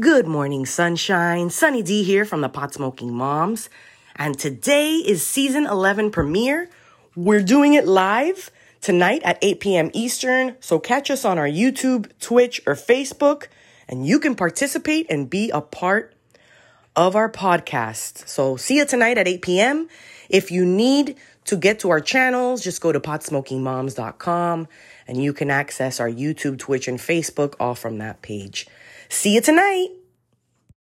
Good morning, sunshine. Sunny D here from the Pot Smoking Moms. And today is season 11 premiere. We're doing it live tonight at 8 p.m. Eastern. So catch us on our YouTube, Twitch, or Facebook, and you can participate and be a part of our podcast. So see you tonight at 8 p.m. If you need to get to our channels, just go to potsmokingmoms.com and you can access our YouTube, Twitch, and Facebook all from that page. See you tonight.